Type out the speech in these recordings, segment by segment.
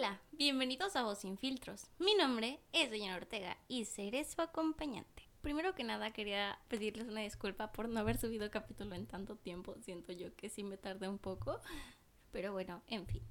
Hola, bienvenidos a Voz Sin Filtros. Mi nombre es Doña Ortega y seré su acompañante. Primero que nada quería pedirles una disculpa por no haber subido capítulo en tanto tiempo. Siento yo que sí me tardé un poco. Pero bueno, en fin.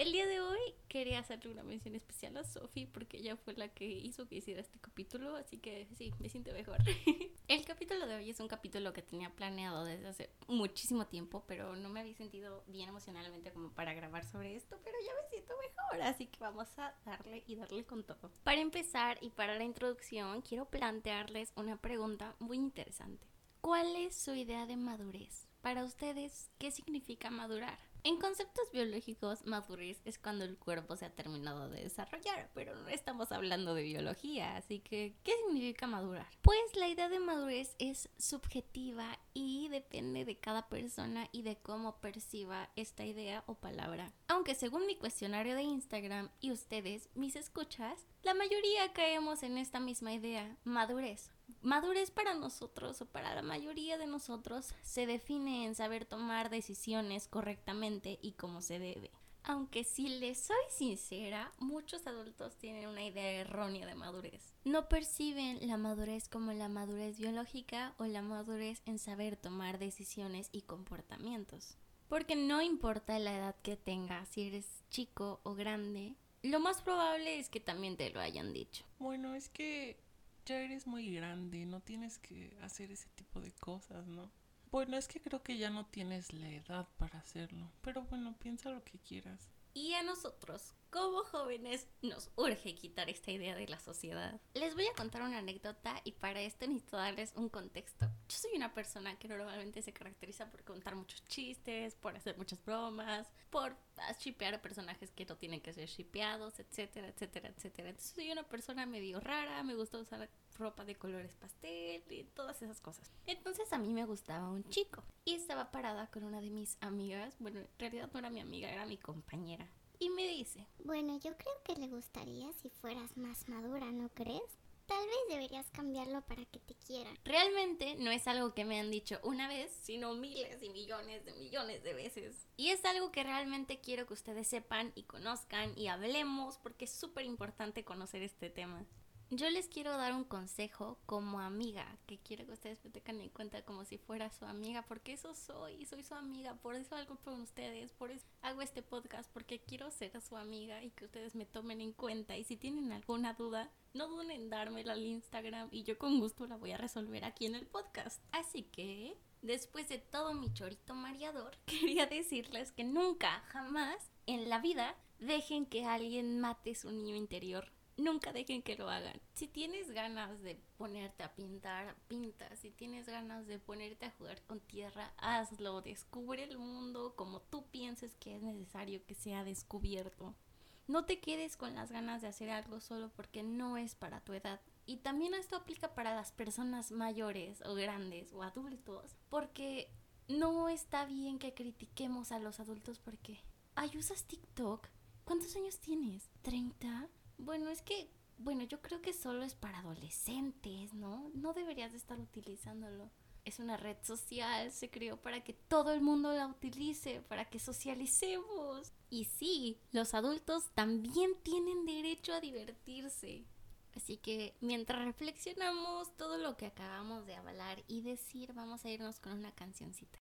El día de hoy quería hacerle una mención especial a Sophie porque ella fue la que hizo que hiciera este capítulo, así que sí, me siento mejor. El capítulo de hoy es un capítulo que tenía planeado desde hace muchísimo tiempo, pero no me había sentido bien emocionalmente como para grabar sobre esto, pero ya me siento mejor, así que vamos a darle y darle con todo. Para empezar y para la introducción, quiero plantearles una pregunta muy interesante. ¿Cuál es su idea de madurez? Para ustedes, ¿qué significa madurar? En conceptos biológicos, madurez es cuando el cuerpo se ha terminado de desarrollar, pero no estamos hablando de biología, así que ¿qué significa madurar? Pues la idea de madurez es subjetiva y depende de cada persona y de cómo perciba esta idea o palabra. Aunque según mi cuestionario de Instagram y ustedes, mis escuchas, la mayoría caemos en esta misma idea, madurez. Madurez para nosotros o para la mayoría de nosotros se define en saber tomar decisiones correctamente y como se debe. Aunque si les soy sincera, muchos adultos tienen una idea errónea de madurez. No perciben la madurez como la madurez biológica o la madurez en saber tomar decisiones y comportamientos. Porque no importa la edad que tengas, si eres chico o grande, lo más probable es que también te lo hayan dicho. Bueno, es que ya eres muy grande, no tienes que hacer ese tipo de cosas, ¿no? Bueno, es que creo que ya no tienes la edad para hacerlo, pero bueno, piensa lo que quieras. Y a nosotros, como jóvenes, nos urge quitar esta idea de la sociedad. Les voy a contar una anécdota y para esto necesito darles un contexto. Yo soy una persona que normalmente se caracteriza por contar muchos chistes, por hacer muchas bromas, por shipear a personajes que no tienen que ser shipeados, etcétera, etcétera, etcétera. Entonces soy una persona medio rara, me gusta usar ropa de colores pastel y todas esas cosas. Entonces a mí me gustaba un chico y estaba parada con una de mis amigas, bueno, en realidad no era mi amiga, era mi compañera. Y me dice, Bueno, yo creo que le gustaría si fueras más madura, ¿no crees? Tal vez deberías cambiarlo para que te quieran. realmente no es algo que me han dicho una vez, sino miles y millones de millones de veces. Y es algo que realmente quiero que ustedes sepan y conozcan y hablemos porque es súper importante conocer este tema. Yo les quiero dar un consejo como amiga, que quiero que ustedes me tengan en cuenta como si fuera su amiga, porque eso soy, soy su amiga, por eso hago con ustedes, por eso hago este podcast, porque quiero ser su amiga y que ustedes me tomen en cuenta. Y si tienen alguna duda, no duden en dármela al Instagram y yo con gusto la voy a resolver aquí en el podcast. Así que, después de todo mi chorito mareador, quería decirles que nunca, jamás en la vida dejen que alguien mate su niño interior. Nunca dejen que lo hagan. Si tienes ganas de ponerte a pintar, pinta. Si tienes ganas de ponerte a jugar con tierra, hazlo. Descubre el mundo como tú pienses que es necesario que sea descubierto. No te quedes con las ganas de hacer algo solo porque no es para tu edad. Y también esto aplica para las personas mayores o grandes o adultos. Porque no está bien que critiquemos a los adultos porque... ¿usas TikTok? ¿Cuántos años tienes? ¿30? Bueno, es que... Bueno, yo creo que solo es para adolescentes, ¿no? No deberías de estar utilizándolo. Es una red social, se creó para que todo el mundo la utilice, para que socialicemos. Y sí, los adultos también tienen derecho a divertirse. Así que mientras reflexionamos todo lo que acabamos de hablar y decir, vamos a irnos con una cancioncita.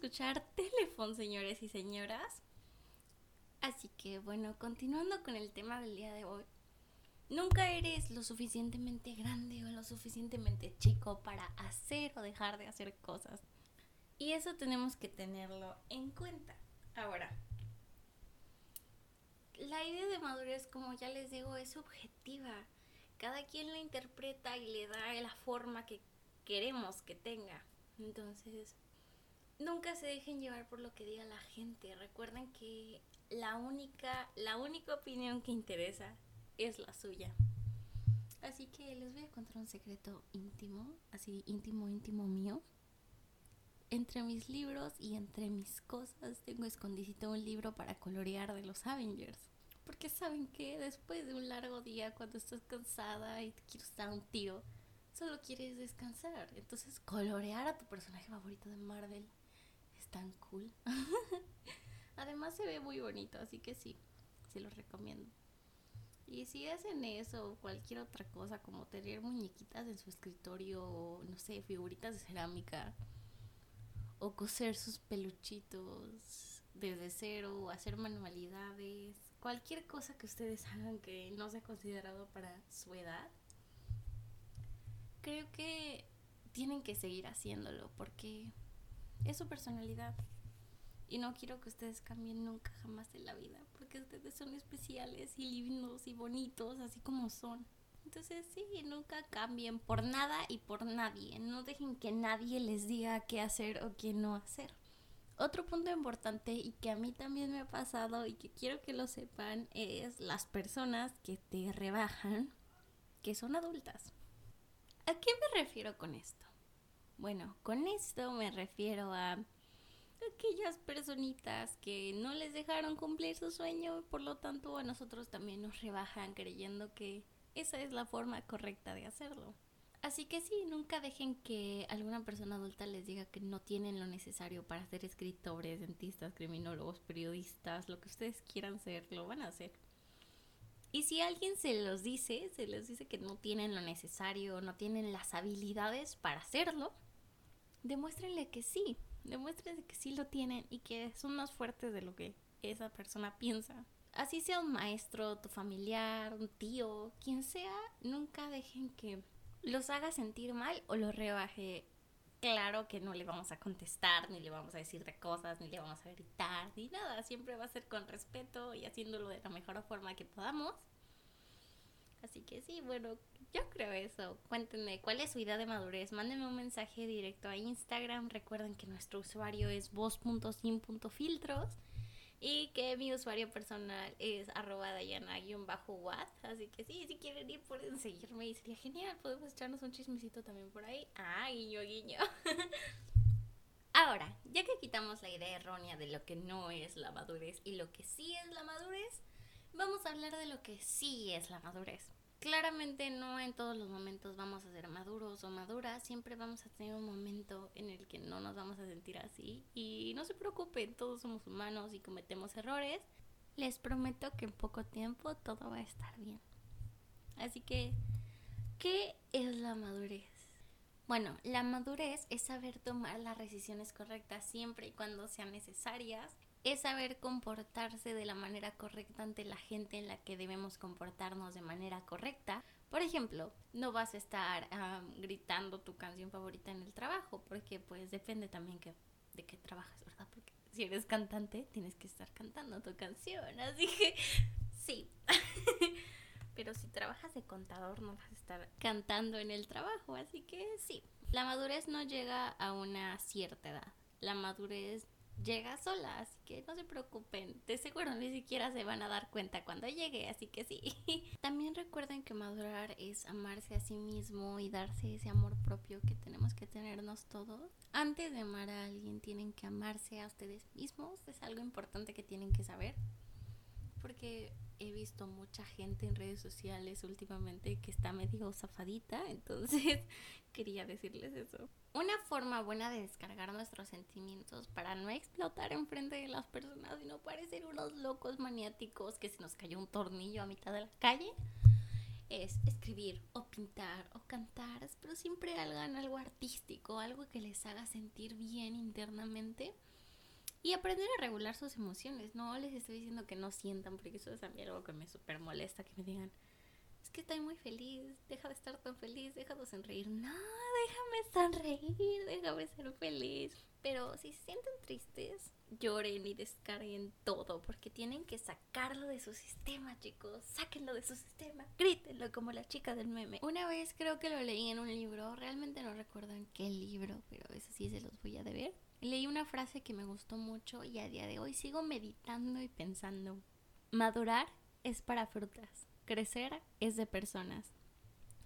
Escuchar teléfono, señores y señoras. Así que bueno, continuando con el tema del día de hoy. Nunca eres lo suficientemente grande o lo suficientemente chico para hacer o dejar de hacer cosas. Y eso tenemos que tenerlo en cuenta. Ahora, la idea de madurez, como ya les digo, es objetiva. Cada quien la interpreta y le da la forma que queremos que tenga. Entonces, nunca se dejen llevar por lo que diga la gente. Recuerden que la única, la única opinión que interesa es la suya. Así que les voy a contar un secreto íntimo, así íntimo, íntimo mío. Entre mis libros y entre mis cosas tengo escondidito un libro para colorear de los Avengers. Porque saben que después de un largo día, cuando estás cansada y te quieres dar un tiro, solo quieres descansar. Entonces, colorear a tu personaje favorito de Marvel es tan cool. Además, se ve muy bonito, así que sí, sí lo recomiendo. Y si hacen eso o cualquier otra cosa, como tener muñequitas en su escritorio, o no sé, figuritas de cerámica, o coser sus peluchitos desde cero, o hacer manualidades, cualquier cosa que ustedes hagan que no sea considerado para su edad, creo que tienen que seguir haciéndolo porque es su personalidad. Y no quiero que ustedes cambien nunca jamás en la vida, porque ustedes son especiales y lindos y bonitos, así como son. Entonces sí, nunca cambien por nada y por nadie. No dejen que nadie les diga qué hacer o qué no hacer. Otro punto importante y que a mí también me ha pasado y que quiero que lo sepan es las personas que te rebajan, que son adultas. ¿A qué me refiero con esto? Bueno, con esto me refiero a aquellas personitas que no les dejaron cumplir su sueño, por lo tanto a nosotros también nos rebajan creyendo que esa es la forma correcta de hacerlo. Así que sí, nunca dejen que alguna persona adulta les diga que no tienen lo necesario para ser escritores, dentistas, criminólogos, periodistas, lo que ustedes quieran ser, lo van a hacer. Y si alguien se los dice, se les dice que no tienen lo necesario, no tienen las habilidades para hacerlo, demuéstrenle que sí, demuéstrenle que sí lo tienen y que son más fuertes de lo que esa persona piensa. Así sea un maestro, tu familiar, un tío, quien sea, nunca dejen que los haga sentir mal o los rebaje. Claro que no le vamos a contestar, ni le vamos a decir de cosas, ni le vamos a gritar, ni nada. Siempre va a ser con respeto y haciéndolo de la mejor forma que podamos. Así que sí, bueno, yo creo eso. Cuéntenme cuál es su idea de madurez. Mándenme un mensaje directo a Instagram. Recuerden que nuestro usuario es voz.sim.filtros y que mi usuario personal es arroba dayana-wat. Así que sí, si quieren ir pueden seguirme y sería genial. Podemos echarnos un chismecito también por ahí. Ah, guiño, guiño. Ahora, ya que quitamos la idea errónea de lo que no es la madurez y lo que sí es la madurez, vamos a hablar de lo que sí es la madurez. Claramente no en todos los momentos vamos a ser maduros o maduras, siempre vamos a tener un momento en el que no nos vamos a sentir así y no se preocupen, todos somos humanos y cometemos errores. Les prometo que en poco tiempo todo va a estar bien. Así que, ¿qué es la madurez? Bueno, la madurez es saber tomar las decisiones correctas siempre y cuando sean necesarias es saber comportarse de la manera correcta ante la gente en la que debemos comportarnos de manera correcta. Por ejemplo, no vas a estar gritando tu canción favorita en el trabajo, porque pues depende también que, de qué trabajas, ¿verdad? Porque si eres cantante, tienes que estar cantando tu canción, así que sí. Pero si trabajas de contador, no vas a estar cantando en el trabajo, así que sí. La madurez no llega a una cierta edad. La madurez llega sola, así que no se preocupen, de seguro ni siquiera se van a dar cuenta cuando llegue, así que sí. También recuerden que madurar es amarse a sí mismo y darse ese amor propio que tenemos que tenernos todos. Antes de amar a alguien tienen que amarse a ustedes mismos, es algo importante que tienen que saber. Porque he visto mucha gente en redes sociales últimamente que está medio zafadita, entonces quería decirles eso. Una forma buena de descargar nuestros sentimientos para no explotar enfrente de las personas y no parecer unos locos maniáticos que se nos cayó un tornillo a mitad de la calle es escribir o pintar o cantar, pero siempre hagan algo artístico, algo que les haga sentir bien internamente y aprender a regular sus emociones. No les estoy diciendo que no sientan, porque eso es a mí algo que me súper molesta, que me digan, es que estoy muy feliz, deja de estar tan feliz, deja de sonreír. No, déjame sonreír, déjame ser feliz. Pero si se sienten tristes, lloren y descarguen todo, porque tienen que sacarlo de su sistema, chicos. Sáquenlo de su sistema, grítenlo como la chica del meme. Una vez creo que lo leí en un libro, realmente no recuerdo en qué libro, pero eso sí se los voy a deber. Leí una frase que me gustó mucho y a día de hoy sigo meditando y pensando. Madurar es para frutas, crecer es de personas.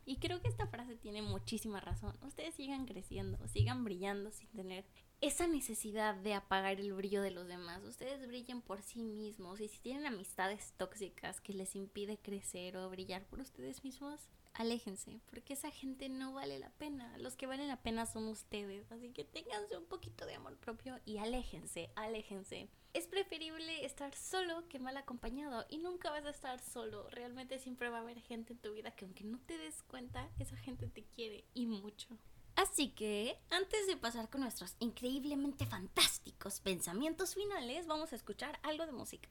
Y creo que esta frase tiene muchísima razón. Ustedes sigan creciendo, sigan brillando sin tener esa necesidad de apagar el brillo de los demás. Ustedes brillen por sí mismos y si tienen amistades tóxicas que les impide crecer o brillar por ustedes mismos, aléjense, porque esa gente no vale la pena. Los que valen la pena son ustedes, así que ténganse un poquito de amor propio y aléjense, aléjense. Es preferible estar solo que mal acompañado y nunca vas a estar solo. Realmente siempre va a haber gente en tu vida que aunque no te des cuenta, esa gente te quiere y mucho. Así que, antes de pasar con nuestros increíblemente fantásticos pensamientos finales, vamos a escuchar algo de música.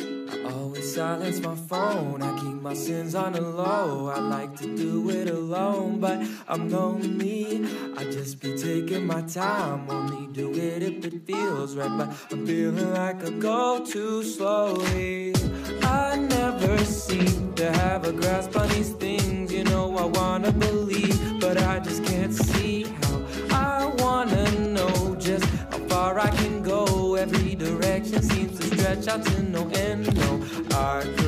Oh, I always silence my phone. I keep my sins on the low. I like to do it alone, but I'm lonely. I just be taking my time. Only do it if it feels right, but I'm feeling like I go too slowly. I never seem to have a grasp on these things. You know, I wanna believe, but I just can't see how. I wanna know just how far I can go. Every direction seems to stretch out to. No,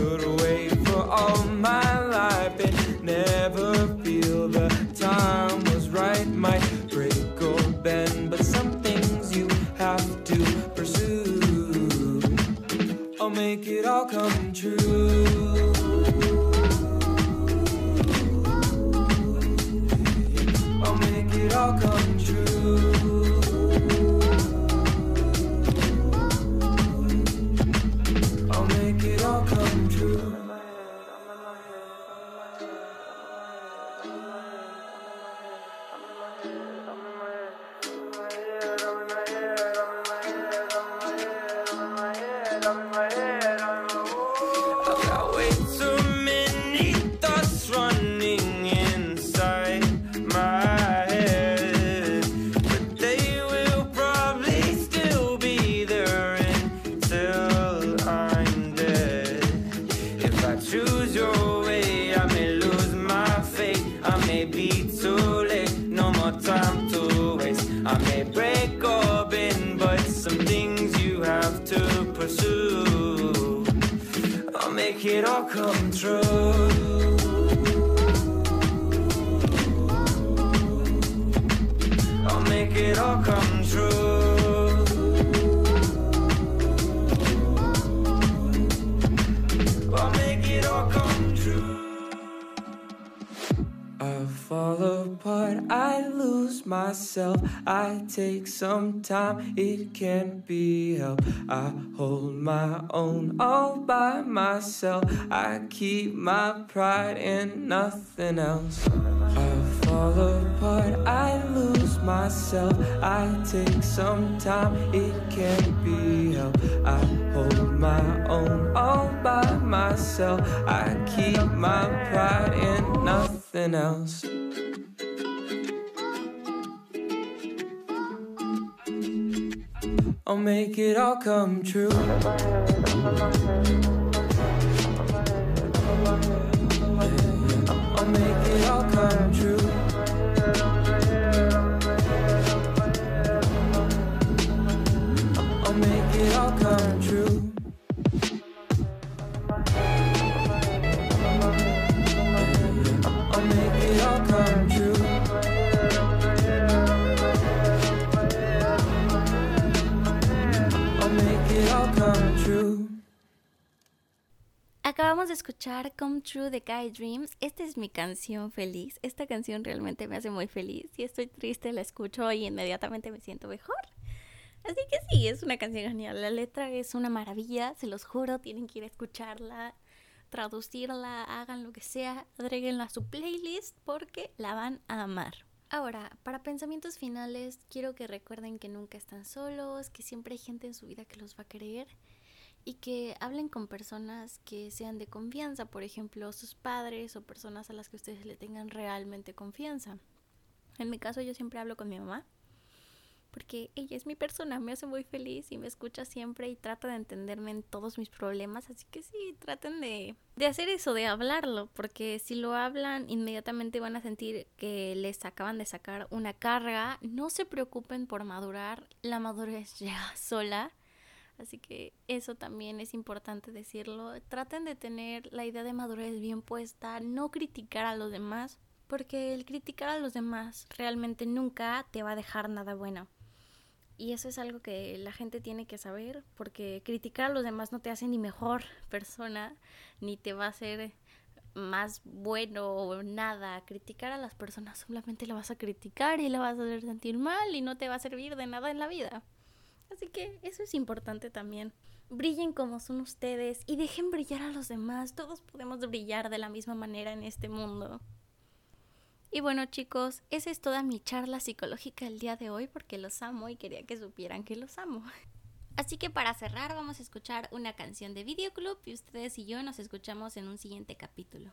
myself. I take some time, it can't be helped. I hold my own all by myself. I keep my pride and nothing else. I fall apart, I lose myself. I take some time, it can't be helped. I hold my own all by myself. I keep my pride and nothing else. I'll make it all come true. Acabamos de escuchar Come True de Guy Dreams. Esta es mi canción feliz. Esta canción realmente me hace muy feliz. Si estoy triste, la escucho y inmediatamente me siento mejor. Así que sí, es una canción genial. La letra es una maravilla, se los juro, tienen que ir a escucharla. traducirla, hagan lo que sea, agréguenla a su playlist porque la van a amar. Ahora, para pensamientos finales, quiero que recuerden que nunca están solos, que siempre hay gente en su vida que los va a querer y que hablen con personas que sean de confianza, por ejemplo, sus padres o personas a las que ustedes le tengan realmente confianza. En mi caso yo siempre hablo con mi mamá porque ella es mi persona, me hace muy feliz y me escucha siempre y trata de entenderme en todos mis problemas, así que sí, traten de, de hacer eso, de hablarlo, porque si lo hablan inmediatamente van a sentir que les acaban de sacar una carga, no se preocupen por madurar, la madurez llega sola. Así que eso también es importante decirlo. Traten de tener la idea de madurez bien puesta, no criticar a los demás, porque el criticar a los demás realmente nunca te va a dejar nada bueno. Y eso es algo que la gente tiene que saber, porque criticar a los demás no te hace ni mejor persona, ni te va a hacer más bueno o nada. Criticar a las personas solamente la vas a criticar y la vas a hacer sentir mal y no te va a servir de nada en la vida. Así que eso es importante también. Brillen como son ustedes y dejen brillar a los demás. Todos podemos brillar de la misma manera en este mundo. Y bueno chicos, esa es toda mi charla psicológica el día de hoy porque los amo y quería que supieran que los amo. Así que para cerrar vamos a escuchar una canción de Videoclub y ustedes y yo nos escuchamos en un siguiente capítulo.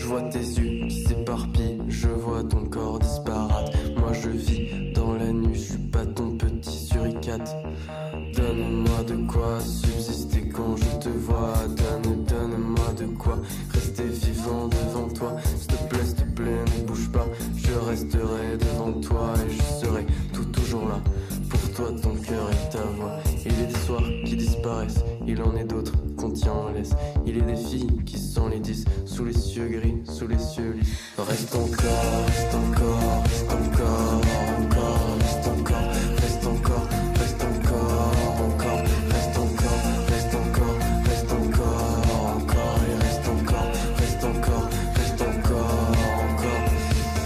Je vois tes yeux qui s'éparpillent, je vois ton corps disparate. Moi je vis dans la nuit, je suis pas ton petit suricate. Donne-moi de quoi subsister quand je te vois. Donne, donne-moi de quoi rester vivant les cieux gris, sous les cieux lisses. Reste encore, reste encore, reste encore, encore, reste encore, reste encore, reste encore, encore, reste encore, reste encore, reste encore, encore, reste encore, reste encore, reste encore, encore.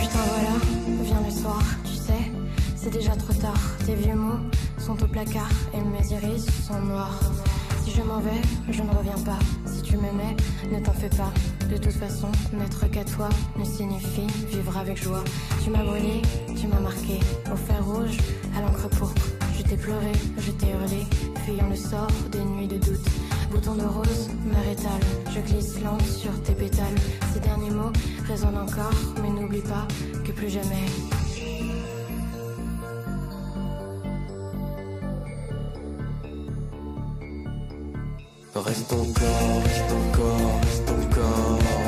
Putain voilà, vient le soir, tu sais, c'est déjà trop tard. Tes vieux mots sont au placard et mes iris sont noirs. Je m'en vais, je ne reviens pas. Si tu m'aimais, ne t'en fais pas. De toute façon, n'être qu'à toi ne signifie vivre avec joie. Tu m'as brûlé, tu m'as marqué. Au fer rouge, à l'encre pourpre. Je t'ai pleuré, je t'ai hurlé, fuyant le sort des nuits de doute. Bouton de rose, mer étale, je glisse lente sur tes pétales. Ces derniers mots résonnent encore, mais n'oublie pas que plus jamais. Reste encore, reste encore, reste encore,